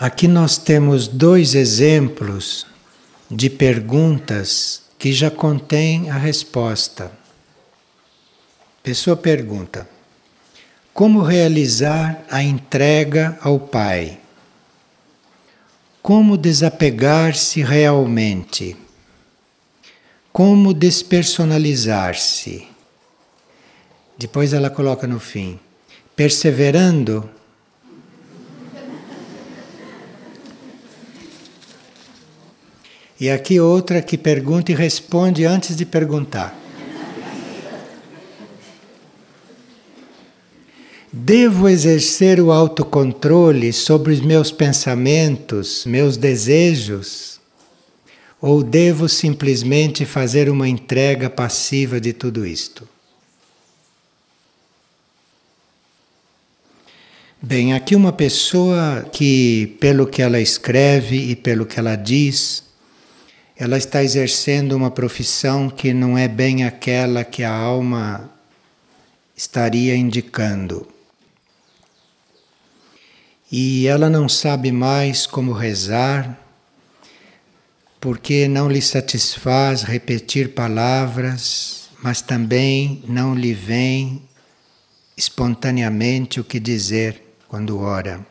Aqui nós temos dois exemplos de perguntas que já contêm a resposta. Pessoa pergunta: Como realizar a entrega ao Pai? Como desapegar-se realmente? Como despersonalizar-se? Depois ela coloca no fim: perseverando E aqui outra que pergunta e responde antes de perguntar. Devo exercer o autocontrole sobre os meus pensamentos, meus desejos? Ou devo simplesmente fazer uma entrega passiva de tudo isto? Bem, aqui uma pessoa que, pelo que ela escreve e pelo que ela diz, ela está exercendo uma profissão que não é bem aquela que a alma estaria indicando. E ela não sabe mais como rezar, porque não lhe satisfaz repetir palavras, mas também não lhe vem espontaneamente o que dizer quando ora.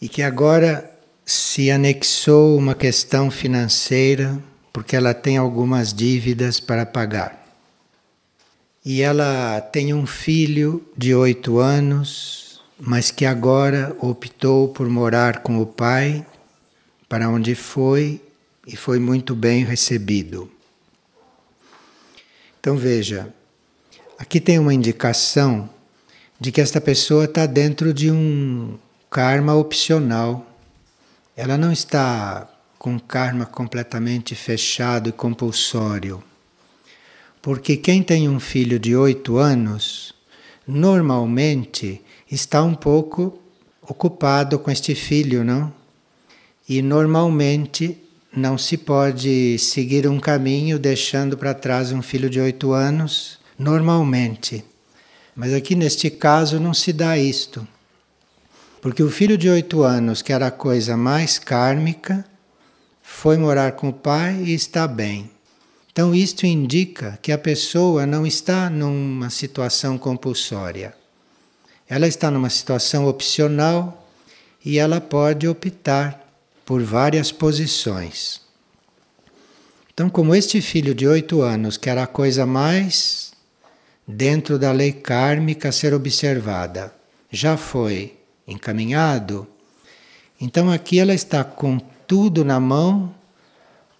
E que agora se anexou uma questão financeira porque ela tem algumas dívidas para pagar. E ela tem um filho de oito anos, mas que agora optou por morar com o pai, para onde foi e foi muito bem recebido. Então veja, aqui tem uma indicação de que esta pessoa está dentro de um karma opcional ela não está com karma completamente fechado e compulsório. Porque quem tem um filho de oito anos, normalmente está um pouco ocupado com este filho, não? E normalmente não se pode seguir um caminho deixando para trás um filho de oito anos, normalmente. Mas aqui neste caso não se dá isto. Porque o filho de oito anos, que era a coisa mais kármica, foi morar com o pai e está bem. Então, isto indica que a pessoa não está numa situação compulsória. Ela está numa situação opcional e ela pode optar por várias posições. Então, como este filho de oito anos, que era a coisa mais dentro da lei kármica a ser observada, já foi encaminhado. Então aqui ela está com tudo na mão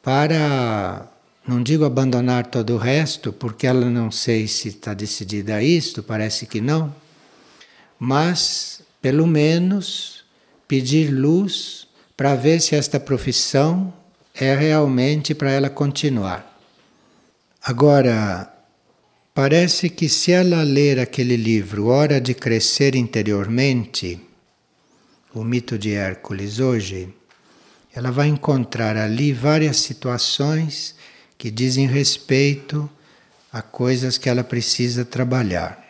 para, não digo abandonar todo o resto, porque ela não sei se está decidida a isto, parece que não, mas pelo menos pedir luz para ver se esta profissão é realmente para ela continuar. Agora, parece que se ela ler aquele livro Hora de Crescer Interiormente, o mito de Hércules hoje, ela vai encontrar ali várias situações que dizem respeito a coisas que ela precisa trabalhar.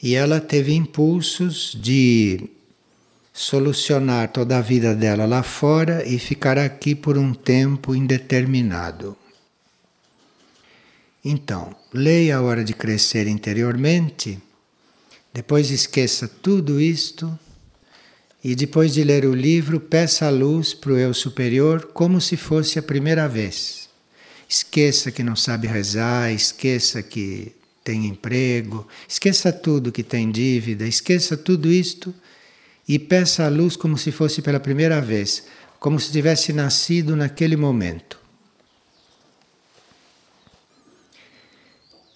E ela teve impulsos de solucionar toda a vida dela lá fora e ficar aqui por um tempo indeterminado. Então, leia a hora de crescer interiormente depois esqueça tudo isto e depois de ler o livro, peça a luz para o eu superior como se fosse a primeira vez. Esqueça que não sabe rezar, esqueça que tem emprego, esqueça tudo que tem dívida, esqueça tudo isto e peça a luz como se fosse pela primeira vez, como se tivesse nascido naquele momento.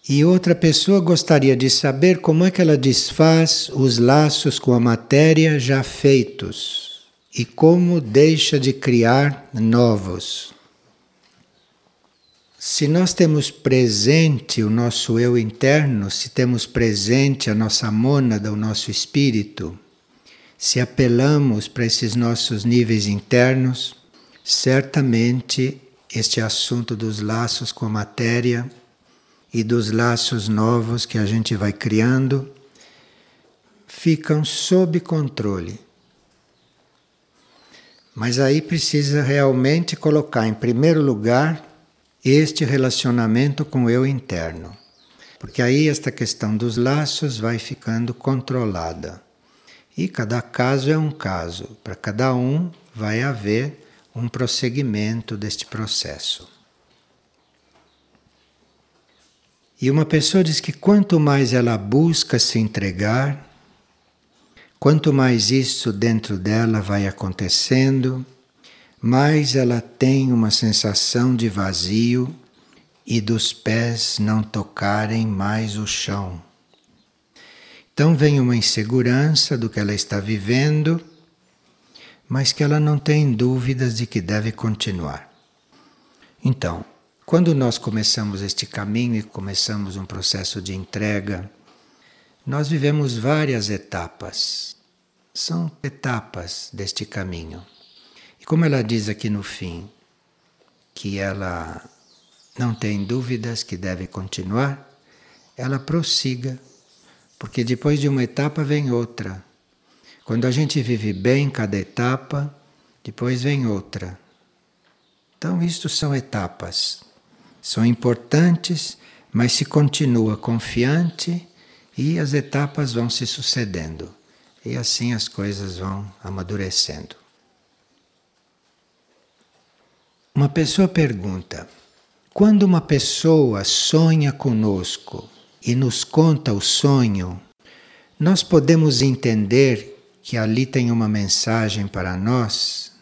E outra pessoa gostaria de saber como é que ela desfaz os laços com a matéria já feitos e como deixa de criar novos. Se nós temos presente o nosso eu interno, se temos presente a nossa mônada, o nosso espírito, se apelamos para esses nossos níveis internos, certamente este assunto dos laços com a matéria e dos laços novos que a gente vai criando ficam sob controle. Mas aí precisa realmente colocar em primeiro lugar este relacionamento com o eu interno. Porque aí esta questão dos laços vai ficando controlada. E cada caso é um caso. Para cada um vai haver um prosseguimento deste processo. E uma pessoa diz que quanto mais ela busca se entregar, quanto mais isso dentro dela vai acontecendo, mais ela tem uma sensação de vazio e dos pés não tocarem mais o chão. Então vem uma insegurança do que ela está vivendo, mas que ela não tem dúvidas de que deve continuar. Então, quando nós começamos este caminho e começamos um processo de entrega, nós vivemos várias etapas. São etapas deste caminho. E como ela diz aqui no fim, que ela não tem dúvidas que deve continuar, ela prossiga, porque depois de uma etapa vem outra. Quando a gente vive bem cada etapa, depois vem outra. Então, isto são etapas são importantes, mas se continua confiante e as etapas vão se sucedendo. E assim as coisas vão amadurecendo. Uma pessoa pergunta: quando uma pessoa sonha conosco e nos conta o sonho, nós podemos entender que ali tem uma mensagem para nós?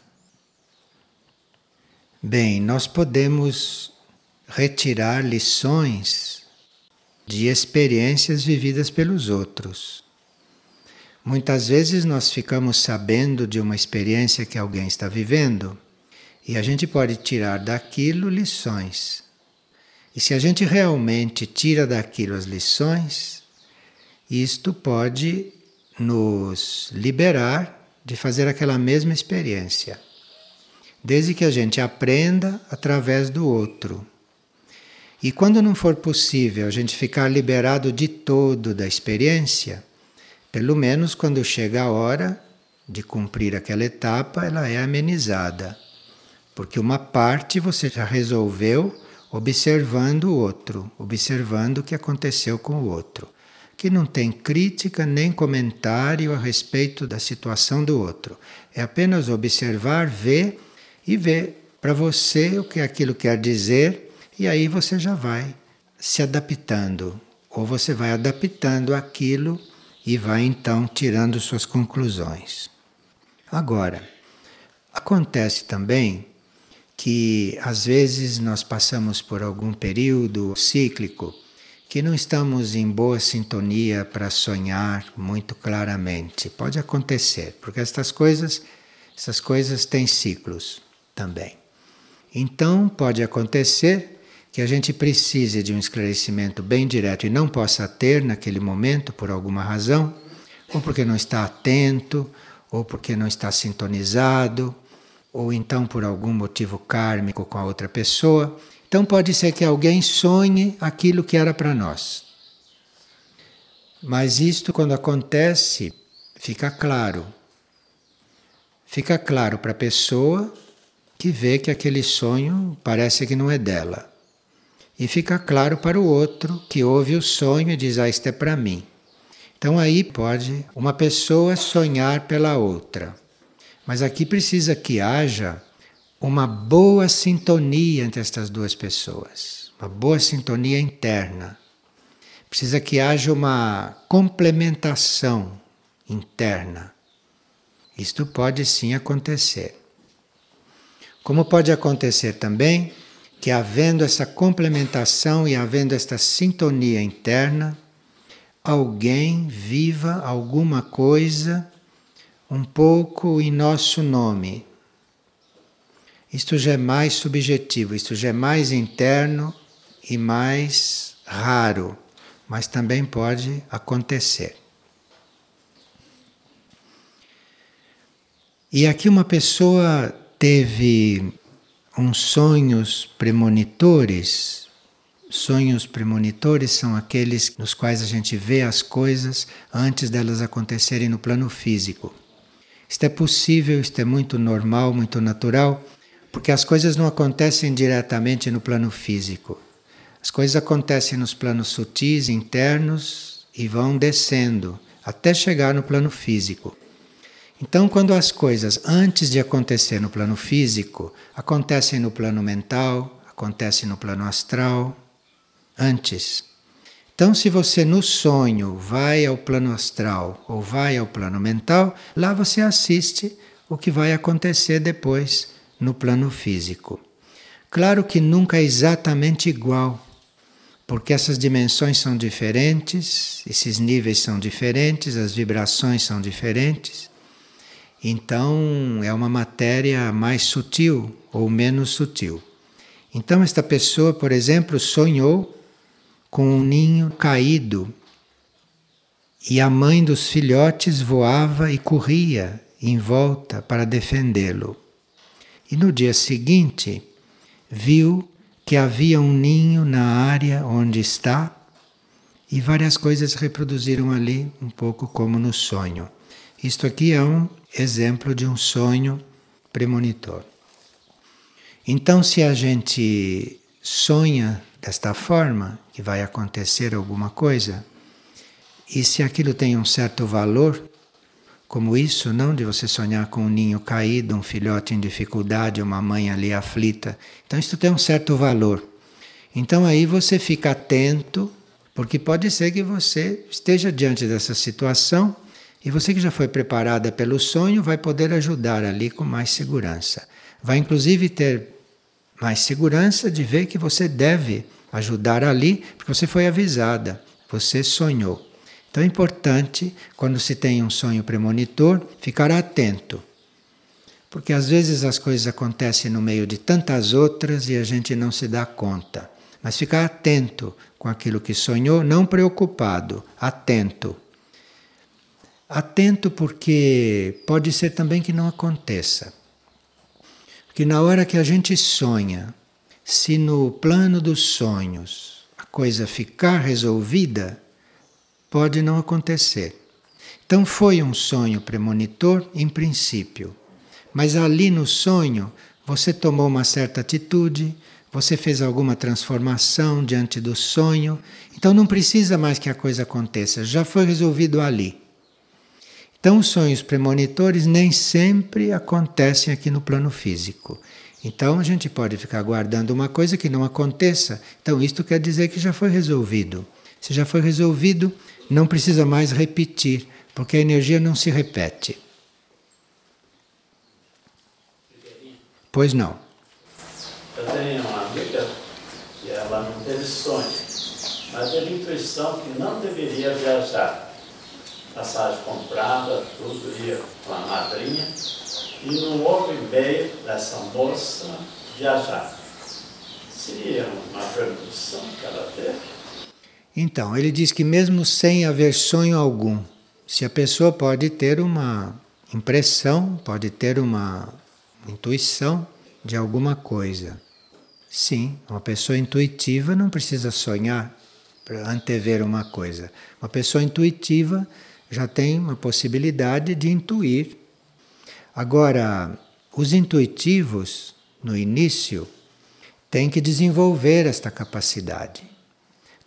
Bem, nós podemos retirar lições de experiências vividas pelos outros. Muitas vezes nós ficamos sabendo de uma experiência que alguém está vivendo e a gente pode tirar daquilo lições. E se a gente realmente tira daquilo as lições, isto pode nos liberar de fazer aquela mesma experiência. Desde que a gente aprenda através do outro. E quando não for possível a gente ficar liberado de todo da experiência, pelo menos quando chega a hora de cumprir aquela etapa, ela é amenizada. Porque uma parte você já resolveu observando o outro, observando o que aconteceu com o outro. Que não tem crítica nem comentário a respeito da situação do outro. É apenas observar, ver e ver para você o que aquilo quer dizer e aí você já vai se adaptando, ou você vai adaptando aquilo e vai então tirando suas conclusões. Agora, acontece também que às vezes nós passamos por algum período cíclico que não estamos em boa sintonia para sonhar muito claramente. Pode acontecer, porque estas coisas, essas coisas têm ciclos também. Então pode acontecer que a gente precise de um esclarecimento bem direto e não possa ter naquele momento por alguma razão, ou porque não está atento, ou porque não está sintonizado, ou então por algum motivo kármico com a outra pessoa. Então pode ser que alguém sonhe aquilo que era para nós. Mas isto, quando acontece, fica claro. Fica claro para a pessoa que vê que aquele sonho parece que não é dela. E fica claro para o outro que ouve o sonho e diz: Ah, isto é para mim. Então aí pode uma pessoa sonhar pela outra. Mas aqui precisa que haja uma boa sintonia entre estas duas pessoas, uma boa sintonia interna. Precisa que haja uma complementação interna. Isto pode sim acontecer. Como pode acontecer também que havendo essa complementação e havendo esta sintonia interna, alguém viva alguma coisa um pouco em nosso nome. Isto já é mais subjetivo, isto já é mais interno e mais raro, mas também pode acontecer. E aqui uma pessoa teve uns sonhos premonitores. Sonhos premonitores são aqueles nos quais a gente vê as coisas antes delas acontecerem no plano físico. Isto é possível, isto é muito normal, muito natural, porque as coisas não acontecem diretamente no plano físico. As coisas acontecem nos planos sutis, internos e vão descendo até chegar no plano físico. Então, quando as coisas, antes de acontecer no plano físico, acontecem no plano mental, acontecem no plano astral, antes. Então, se você no sonho vai ao plano astral ou vai ao plano mental, lá você assiste o que vai acontecer depois no plano físico. Claro que nunca é exatamente igual, porque essas dimensões são diferentes, esses níveis são diferentes, as vibrações são diferentes. Então, é uma matéria mais sutil ou menos sutil. Então, esta pessoa, por exemplo, sonhou com um ninho caído e a mãe dos filhotes voava e corria em volta para defendê-lo. E no dia seguinte, viu que havia um ninho na área onde está e várias coisas reproduziram ali, um pouco como no sonho. Isto aqui é um exemplo de um sonho premonitor. Então, se a gente sonha desta forma, que vai acontecer alguma coisa, e se aquilo tem um certo valor, como isso, não de você sonhar com um ninho caído, um filhote em dificuldade, uma mãe ali aflita. Então, isso tem um certo valor. Então, aí você fica atento, porque pode ser que você esteja diante dessa situação e você que já foi preparada pelo sonho vai poder ajudar ali com mais segurança. Vai inclusive ter mais segurança de ver que você deve ajudar ali, porque você foi avisada, você sonhou. Então é importante, quando se tem um sonho premonitor, ficar atento. Porque às vezes as coisas acontecem no meio de tantas outras e a gente não se dá conta. Mas ficar atento com aquilo que sonhou, não preocupado, atento. Atento porque pode ser também que não aconteça. Porque na hora que a gente sonha, se no plano dos sonhos a coisa ficar resolvida, pode não acontecer. Então foi um sonho premonitor em princípio, mas ali no sonho você tomou uma certa atitude, você fez alguma transformação diante do sonho, então não precisa mais que a coisa aconteça, já foi resolvido ali. Então, os sonhos premonitores nem sempre acontecem aqui no plano físico. Então a gente pode ficar aguardando uma coisa que não aconteça. Então isto quer dizer que já foi resolvido. Se já foi resolvido, não precisa mais repetir, porque a energia não se repete. Pois não. Eu tenho uma amiga que ela não teve sonho, mas teve intuição que não deveria viajar. Passagem comprada, tudo ia com a madrinha e no outro e-mail dessa moça viajar. Seria uma permissão que ela teve? Então, ele diz que mesmo sem haver sonho algum, se a pessoa pode ter uma impressão, pode ter uma intuição de alguma coisa. Sim, uma pessoa intuitiva não precisa sonhar para antever uma coisa. Uma pessoa intuitiva já tem uma possibilidade de intuir Agora, os intuitivos, no início, têm que desenvolver esta capacidade.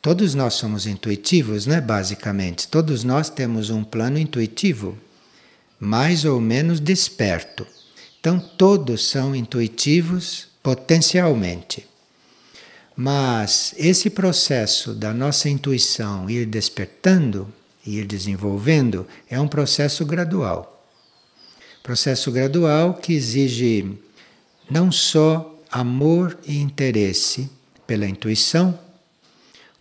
Todos nós somos intuitivos, né? Basicamente, todos nós temos um plano intuitivo, mais ou menos desperto. Então, todos são intuitivos potencialmente. Mas esse processo da nossa intuição ir despertando, ir desenvolvendo, é um processo gradual. Processo gradual que exige não só amor e interesse pela intuição,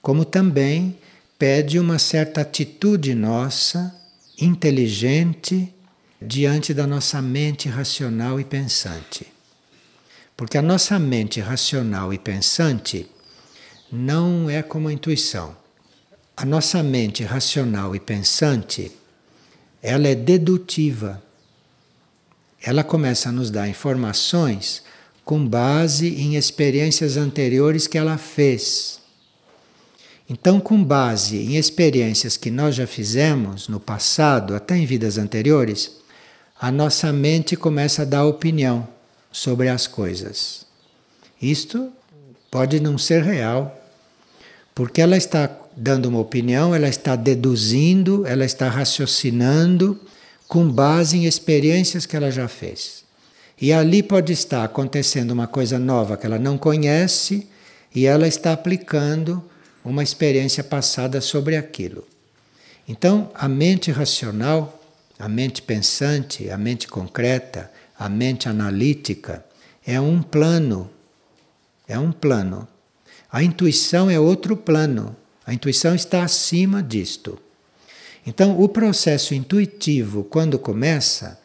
como também pede uma certa atitude nossa, inteligente, diante da nossa mente racional e pensante. Porque a nossa mente racional e pensante não é como a intuição. A nossa mente racional e pensante, ela é dedutiva ela começa a nos dar informações com base em experiências anteriores que ela fez. Então, com base em experiências que nós já fizemos no passado, até em vidas anteriores, a nossa mente começa a dar opinião sobre as coisas. Isto pode não ser real, porque ela está dando uma opinião, ela está deduzindo, ela está raciocinando com base em experiências que ela já fez. E ali pode estar acontecendo uma coisa nova que ela não conhece e ela está aplicando uma experiência passada sobre aquilo. Então, a mente racional, a mente pensante, a mente concreta, a mente analítica é um plano. É um plano. A intuição é outro plano. A intuição está acima disto. Então, o processo intuitivo, quando começa,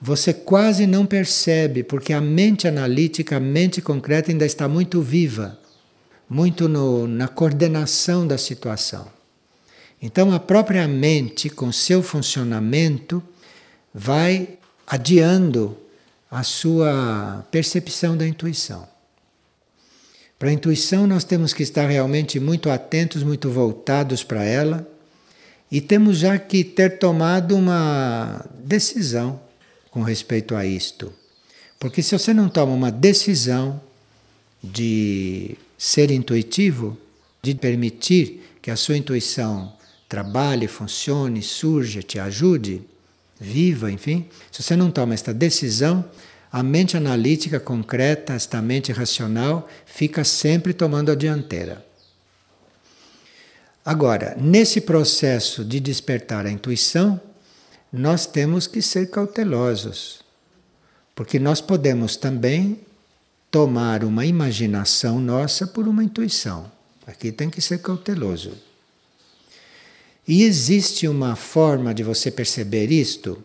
você quase não percebe, porque a mente analítica, a mente concreta ainda está muito viva, muito no, na coordenação da situação. Então, a própria mente, com seu funcionamento, vai adiando a sua percepção da intuição. Para a intuição, nós temos que estar realmente muito atentos, muito voltados para ela, e temos já que ter tomado uma decisão com respeito a isto. Porque se você não toma uma decisão de ser intuitivo, de permitir que a sua intuição trabalhe, funcione, surja, te ajude, viva, enfim, se você não toma esta decisão, a mente analítica concreta, esta mente racional, fica sempre tomando a dianteira. Agora, nesse processo de despertar a intuição, nós temos que ser cautelosos, porque nós podemos também tomar uma imaginação nossa por uma intuição. Aqui tem que ser cauteloso. E existe uma forma de você perceber isto,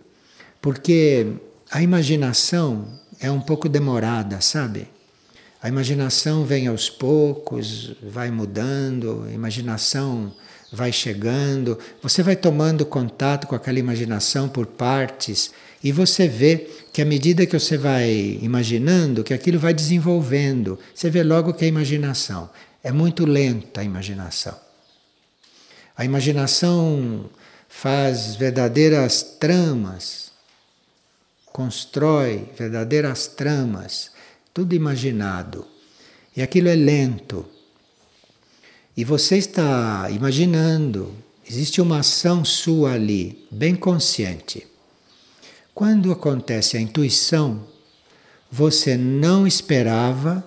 porque a imaginação é um pouco demorada, sabe? A imaginação vem aos poucos, vai mudando, a imaginação vai chegando, você vai tomando contato com aquela imaginação por partes e você vê que à medida que você vai imaginando, que aquilo vai desenvolvendo, você vê logo que é imaginação. É muito lenta a imaginação. A imaginação faz verdadeiras tramas, constrói verdadeiras tramas, tudo imaginado. E aquilo é lento. E você está imaginando, existe uma ação sua ali, bem consciente. Quando acontece a intuição, você não esperava,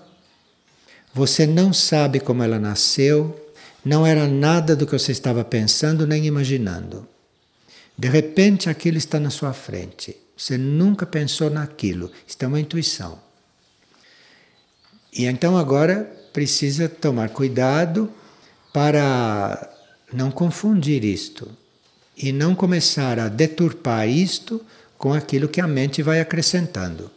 você não sabe como ela nasceu, não era nada do que você estava pensando nem imaginando. De repente aquilo está na sua frente. Você nunca pensou naquilo. Isto é uma intuição. E então agora precisa tomar cuidado para não confundir isto e não começar a deturpar isto com aquilo que a mente vai acrescentando,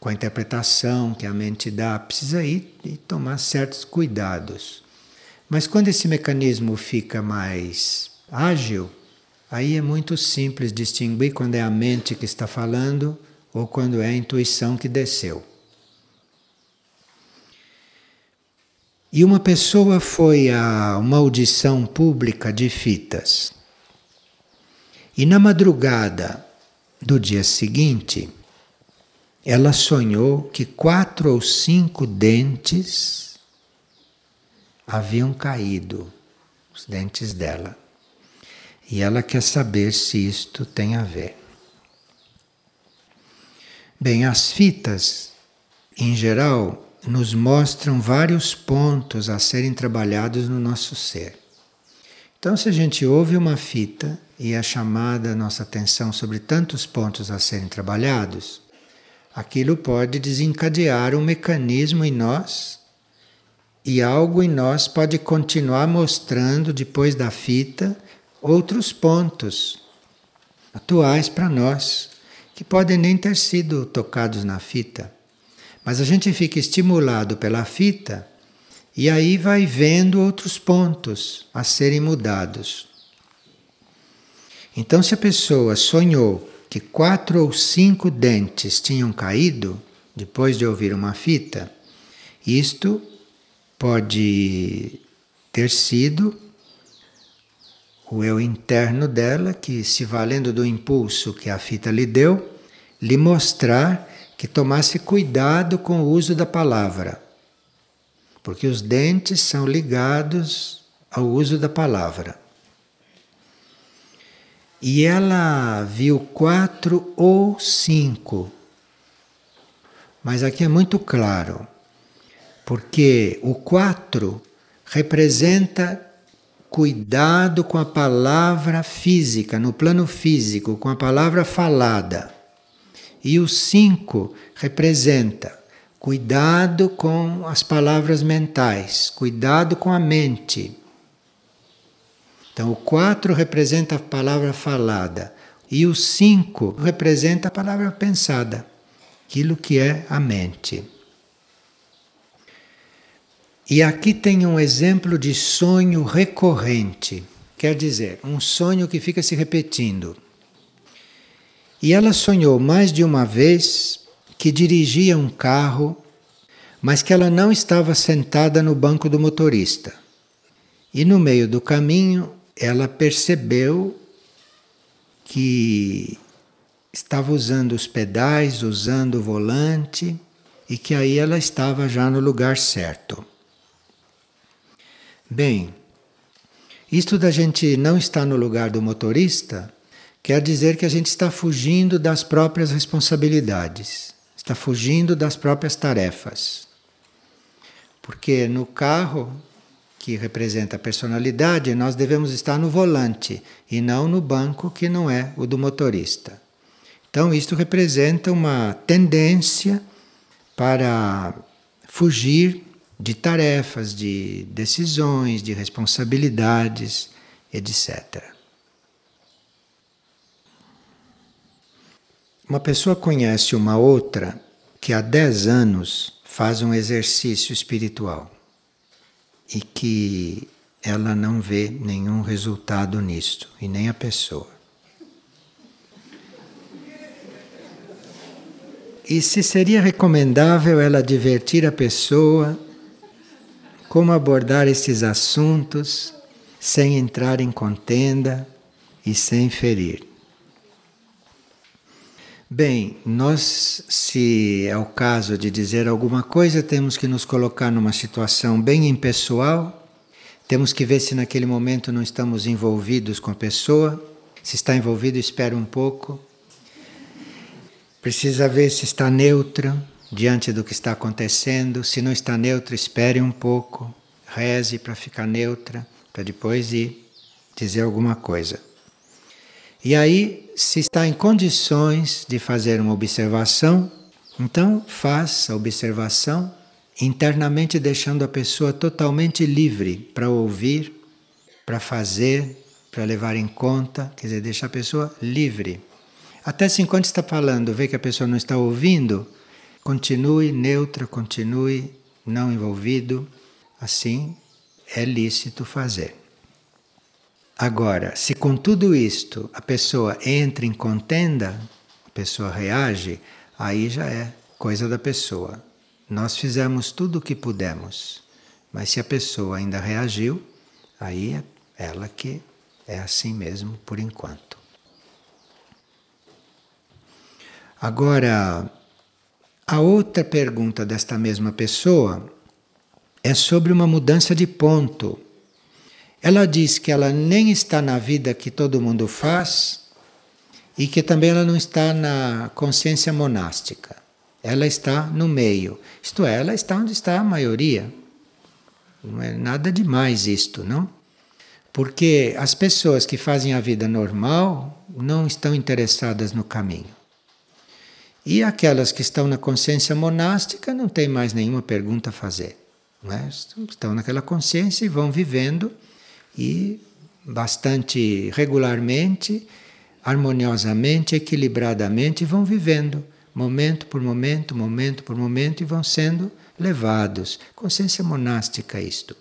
com a interpretação que a mente dá. Precisa ir e tomar certos cuidados. Mas quando esse mecanismo fica mais ágil, aí é muito simples distinguir quando é a mente que está falando ou quando é a intuição que desceu. E uma pessoa foi a uma audição pública de fitas. E na madrugada do dia seguinte, ela sonhou que quatro ou cinco dentes haviam caído, os dentes dela. E ela quer saber se isto tem a ver. Bem, as fitas, em geral, nos mostram vários pontos a serem trabalhados no nosso ser. Então, se a gente ouve uma fita e é chamada a nossa atenção sobre tantos pontos a serem trabalhados, aquilo pode desencadear um mecanismo em nós e algo em nós pode continuar mostrando, depois da fita, outros pontos atuais para nós, que podem nem ter sido tocados na fita. Mas a gente fica estimulado pela fita e aí vai vendo outros pontos a serem mudados. Então, se a pessoa sonhou que quatro ou cinco dentes tinham caído depois de ouvir uma fita, isto pode ter sido o eu interno dela que, se valendo do impulso que a fita lhe deu, lhe mostrar que tomasse cuidado com o uso da palavra, porque os dentes são ligados ao uso da palavra. E ela viu quatro ou cinco, mas aqui é muito claro, porque o quatro representa cuidado com a palavra física, no plano físico, com a palavra falada. E o cinco representa cuidado com as palavras mentais, cuidado com a mente. Então, o quatro representa a palavra falada e o cinco representa a palavra pensada, aquilo que é a mente. E aqui tem um exemplo de sonho recorrente, quer dizer, um sonho que fica se repetindo. E ela sonhou mais de uma vez que dirigia um carro, mas que ela não estava sentada no banco do motorista. E no meio do caminho, ela percebeu que estava usando os pedais, usando o volante, e que aí ela estava já no lugar certo. Bem, isto da gente não estar no lugar do motorista quer dizer que a gente está fugindo das próprias responsabilidades, está fugindo das próprias tarefas. Porque no carro, que representa a personalidade, nós devemos estar no volante e não no banco que não é o do motorista. Então, isto representa uma tendência para fugir de tarefas, de decisões, de responsabilidades, etc. Uma pessoa conhece uma outra que há 10 anos faz um exercício espiritual e que ela não vê nenhum resultado nisto e nem a pessoa. E se seria recomendável ela divertir a pessoa como abordar esses assuntos sem entrar em contenda e sem ferir. Bem, nós, se é o caso de dizer alguma coisa, temos que nos colocar numa situação bem impessoal, temos que ver se naquele momento não estamos envolvidos com a pessoa. Se está envolvido, espera um pouco. Precisa ver se está neutra, diante do que está acontecendo. Se não está neutra, espere um pouco, reze para ficar neutra, para depois ir dizer alguma coisa. E aí, se está em condições de fazer uma observação, então faça a observação internamente deixando a pessoa totalmente livre para ouvir, para fazer, para levar em conta, quer dizer, deixar a pessoa livre. Até se enquanto está falando, vê que a pessoa não está ouvindo, Continue neutra, continue não envolvido, assim é lícito fazer. Agora, se com tudo isto a pessoa entra em contenda, a pessoa reage, aí já é coisa da pessoa. Nós fizemos tudo o que pudemos, mas se a pessoa ainda reagiu, aí é ela que é assim mesmo por enquanto. Agora, a outra pergunta desta mesma pessoa é sobre uma mudança de ponto. Ela diz que ela nem está na vida que todo mundo faz e que também ela não está na consciência monástica. Ela está no meio. Isto é, ela está onde está a maioria. Não é nada demais isto, não? Porque as pessoas que fazem a vida normal não estão interessadas no caminho. E aquelas que estão na consciência monástica não tem mais nenhuma pergunta a fazer. É? Estão naquela consciência e vão vivendo e bastante regularmente, harmoniosamente, equilibradamente vão vivendo, momento por momento, momento por momento, e vão sendo levados. Consciência monástica, isto.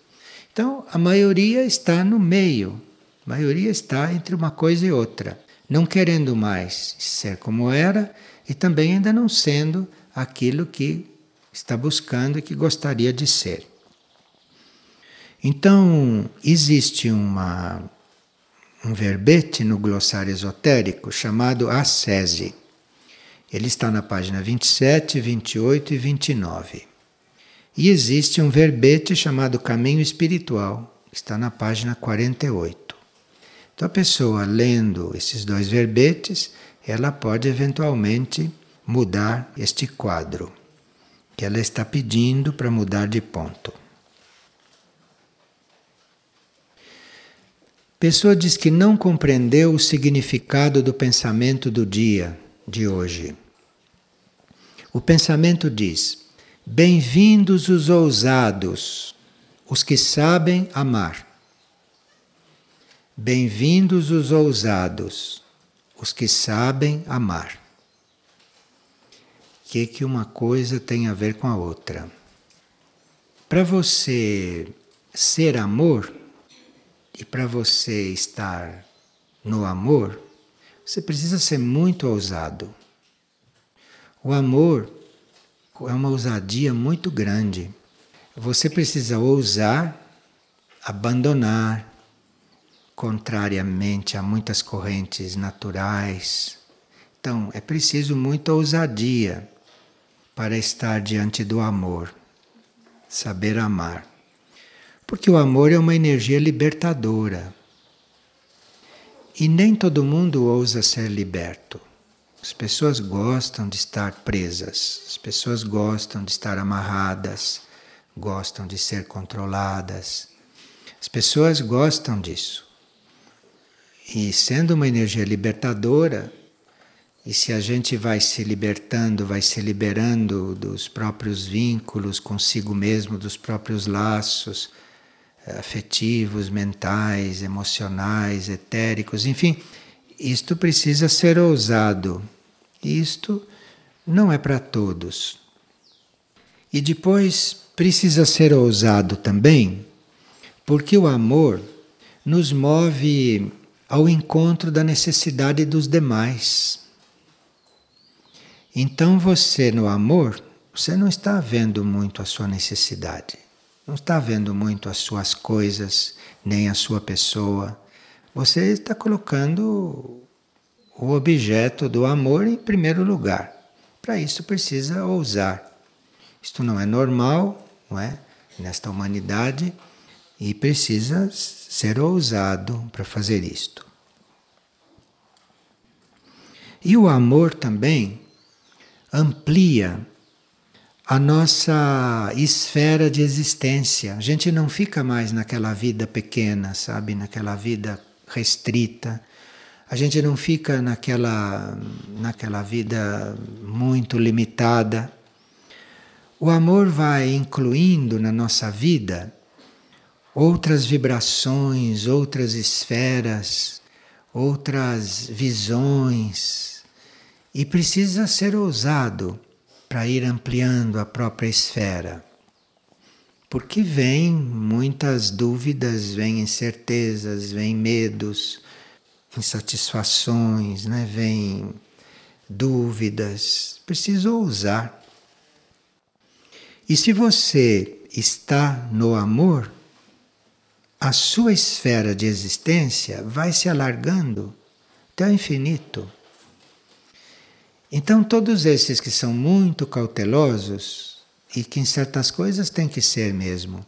Então, a maioria está no meio, a maioria está entre uma coisa e outra, não querendo mais ser como era e também ainda não sendo aquilo que está buscando e que gostaria de ser. Então, existe uma, um verbete no glossário esotérico chamado ascese. Ele está na página 27, 28 e 29. E existe um verbete chamado Caminho Espiritual, que está na página 48. Então a pessoa lendo esses dois verbetes, ela pode eventualmente mudar este quadro que ela está pedindo para mudar de ponto. Pessoa diz que não compreendeu o significado do pensamento do dia de hoje. O pensamento diz: Bem-vindos os ousados, os que sabem amar. Bem-vindos os ousados, os que sabem amar. O que, que uma coisa tem a ver com a outra? Para você ser amor e para você estar no amor, você precisa ser muito ousado. O amor é uma ousadia muito grande. Você precisa ousar abandonar, contrariamente a muitas correntes naturais. Então, é preciso muita ousadia para estar diante do amor, saber amar. Porque o amor é uma energia libertadora. E nem todo mundo ousa ser liberto. As pessoas gostam de estar presas, as pessoas gostam de estar amarradas, gostam de ser controladas. As pessoas gostam disso. E sendo uma energia libertadora, e se a gente vai se libertando, vai se liberando dos próprios vínculos consigo mesmo, dos próprios laços eh, afetivos, mentais, emocionais, etéricos, enfim, isto precisa ser ousado isto não é para todos. E depois precisa ser ousado também, porque o amor nos move ao encontro da necessidade dos demais. Então você no amor, você não está vendo muito a sua necessidade, não está vendo muito as suas coisas, nem a sua pessoa. Você está colocando o objeto do amor em primeiro lugar. Para isso precisa ousar. Isto não é normal, não é? Nesta humanidade e precisa ser ousado para fazer isto. E o amor também amplia a nossa esfera de existência. A gente não fica mais naquela vida pequena, sabe? Naquela vida restrita a gente não fica naquela, naquela vida muito limitada. O amor vai incluindo na nossa vida outras vibrações, outras esferas, outras visões, e precisa ser ousado para ir ampliando a própria esfera. Porque vem muitas dúvidas, vêm incertezas, vêm medos insatisfações, né? vem dúvidas. Preciso ousar. E se você está no amor, a sua esfera de existência vai se alargando até o infinito. Então, todos esses que são muito cautelosos, e que em certas coisas tem que ser mesmo,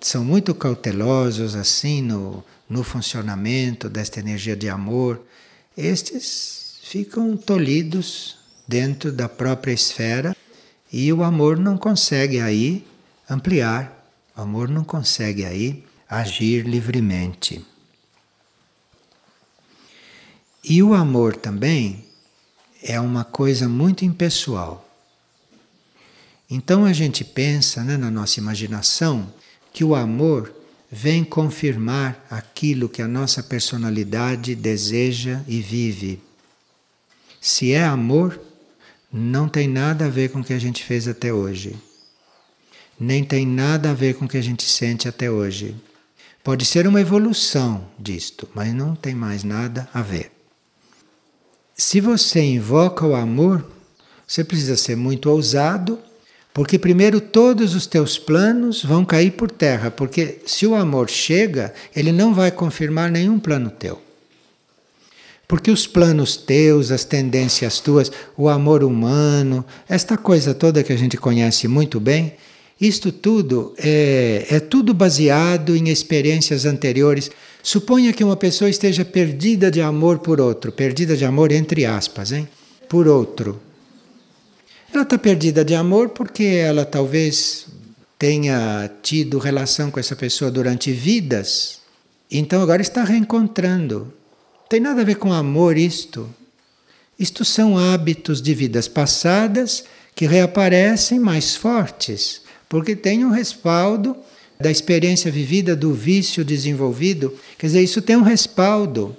são muito cautelosos assim no, no funcionamento desta energia de amor, estes ficam tolhidos dentro da própria esfera e o amor não consegue aí ampliar, o amor não consegue aí agir livremente. E o amor também é uma coisa muito impessoal. Então a gente pensa né, na nossa imaginação que o amor vem confirmar aquilo que a nossa personalidade deseja e vive. Se é amor, não tem nada a ver com o que a gente fez até hoje. Nem tem nada a ver com o que a gente sente até hoje. Pode ser uma evolução disto, mas não tem mais nada a ver. Se você invoca o amor, você precisa ser muito ousado porque primeiro todos os teus planos vão cair por terra, porque se o amor chega, ele não vai confirmar nenhum plano teu. Porque os planos teus, as tendências tuas, o amor humano, esta coisa toda que a gente conhece muito bem, isto tudo é, é tudo baseado em experiências anteriores. Suponha que uma pessoa esteja perdida de amor por outro, perdida de amor entre aspas, hein? Por outro. Ela está perdida de amor porque ela talvez tenha tido relação com essa pessoa durante vidas, então agora está reencontrando. Não tem nada a ver com amor isto. Isto são hábitos de vidas passadas que reaparecem mais fortes porque tem um respaldo da experiência vivida, do vício desenvolvido. Quer dizer, isso tem um respaldo.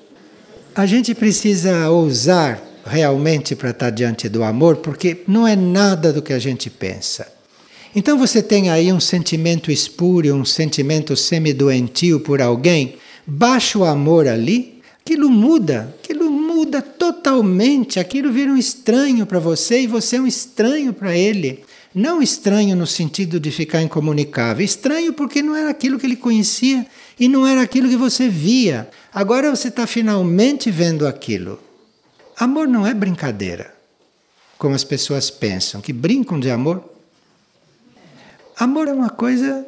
A gente precisa ousar realmente para estar diante do amor, porque não é nada do que a gente pensa. Então você tem aí um sentimento espúrio, um sentimento semi-doentio por alguém, baixa o amor ali, aquilo muda, aquilo muda totalmente, aquilo vira um estranho para você e você é um estranho para ele. Não estranho no sentido de ficar incomunicável, estranho porque não era aquilo que ele conhecia e não era aquilo que você via. Agora você está finalmente vendo aquilo. Amor não é brincadeira, como as pessoas pensam, que brincam de amor. Amor é uma coisa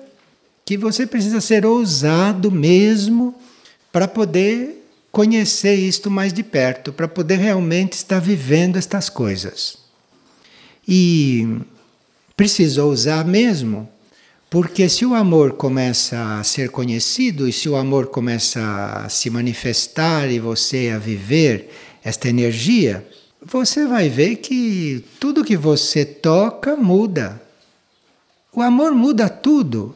que você precisa ser ousado mesmo para poder conhecer isto mais de perto, para poder realmente estar vivendo estas coisas. E precisou usar mesmo, porque se o amor começa a ser conhecido e se o amor começa a se manifestar e você a viver esta energia, você vai ver que tudo que você toca muda. O amor muda tudo.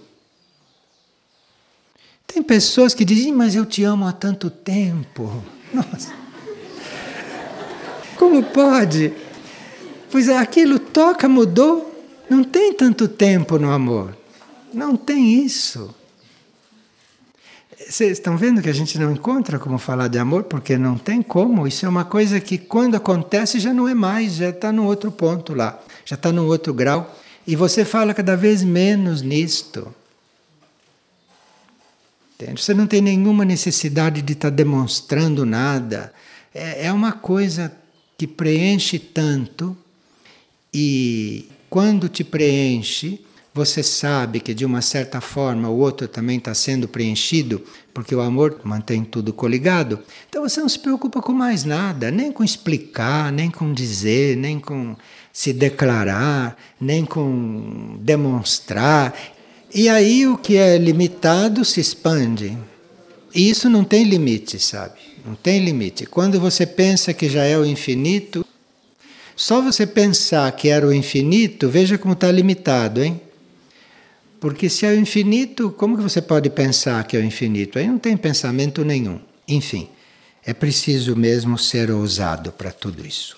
Tem pessoas que dizem, mas eu te amo há tanto tempo. Nossa. Como pode? Pois aquilo toca, mudou, não tem tanto tempo no amor. Não tem isso. Vocês estão vendo que a gente não encontra como falar de amor porque não tem como. Isso é uma coisa que quando acontece já não é mais, já está no outro ponto lá, já está no outro grau. E você fala cada vez menos nisto. Entende? Você não tem nenhuma necessidade de estar tá demonstrando nada. É, é uma coisa que preenche tanto e quando te preenche, você sabe que de uma certa forma o outro também está sendo preenchido, porque o amor mantém tudo coligado. Então você não se preocupa com mais nada, nem com explicar, nem com dizer, nem com se declarar, nem com demonstrar. E aí o que é limitado se expande. E isso não tem limite, sabe? Não tem limite. Quando você pensa que já é o infinito, só você pensar que era o infinito, veja como está limitado, hein? Porque se é o infinito, como que você pode pensar que é o infinito? Aí não tem pensamento nenhum. Enfim, é preciso mesmo ser ousado para tudo isso.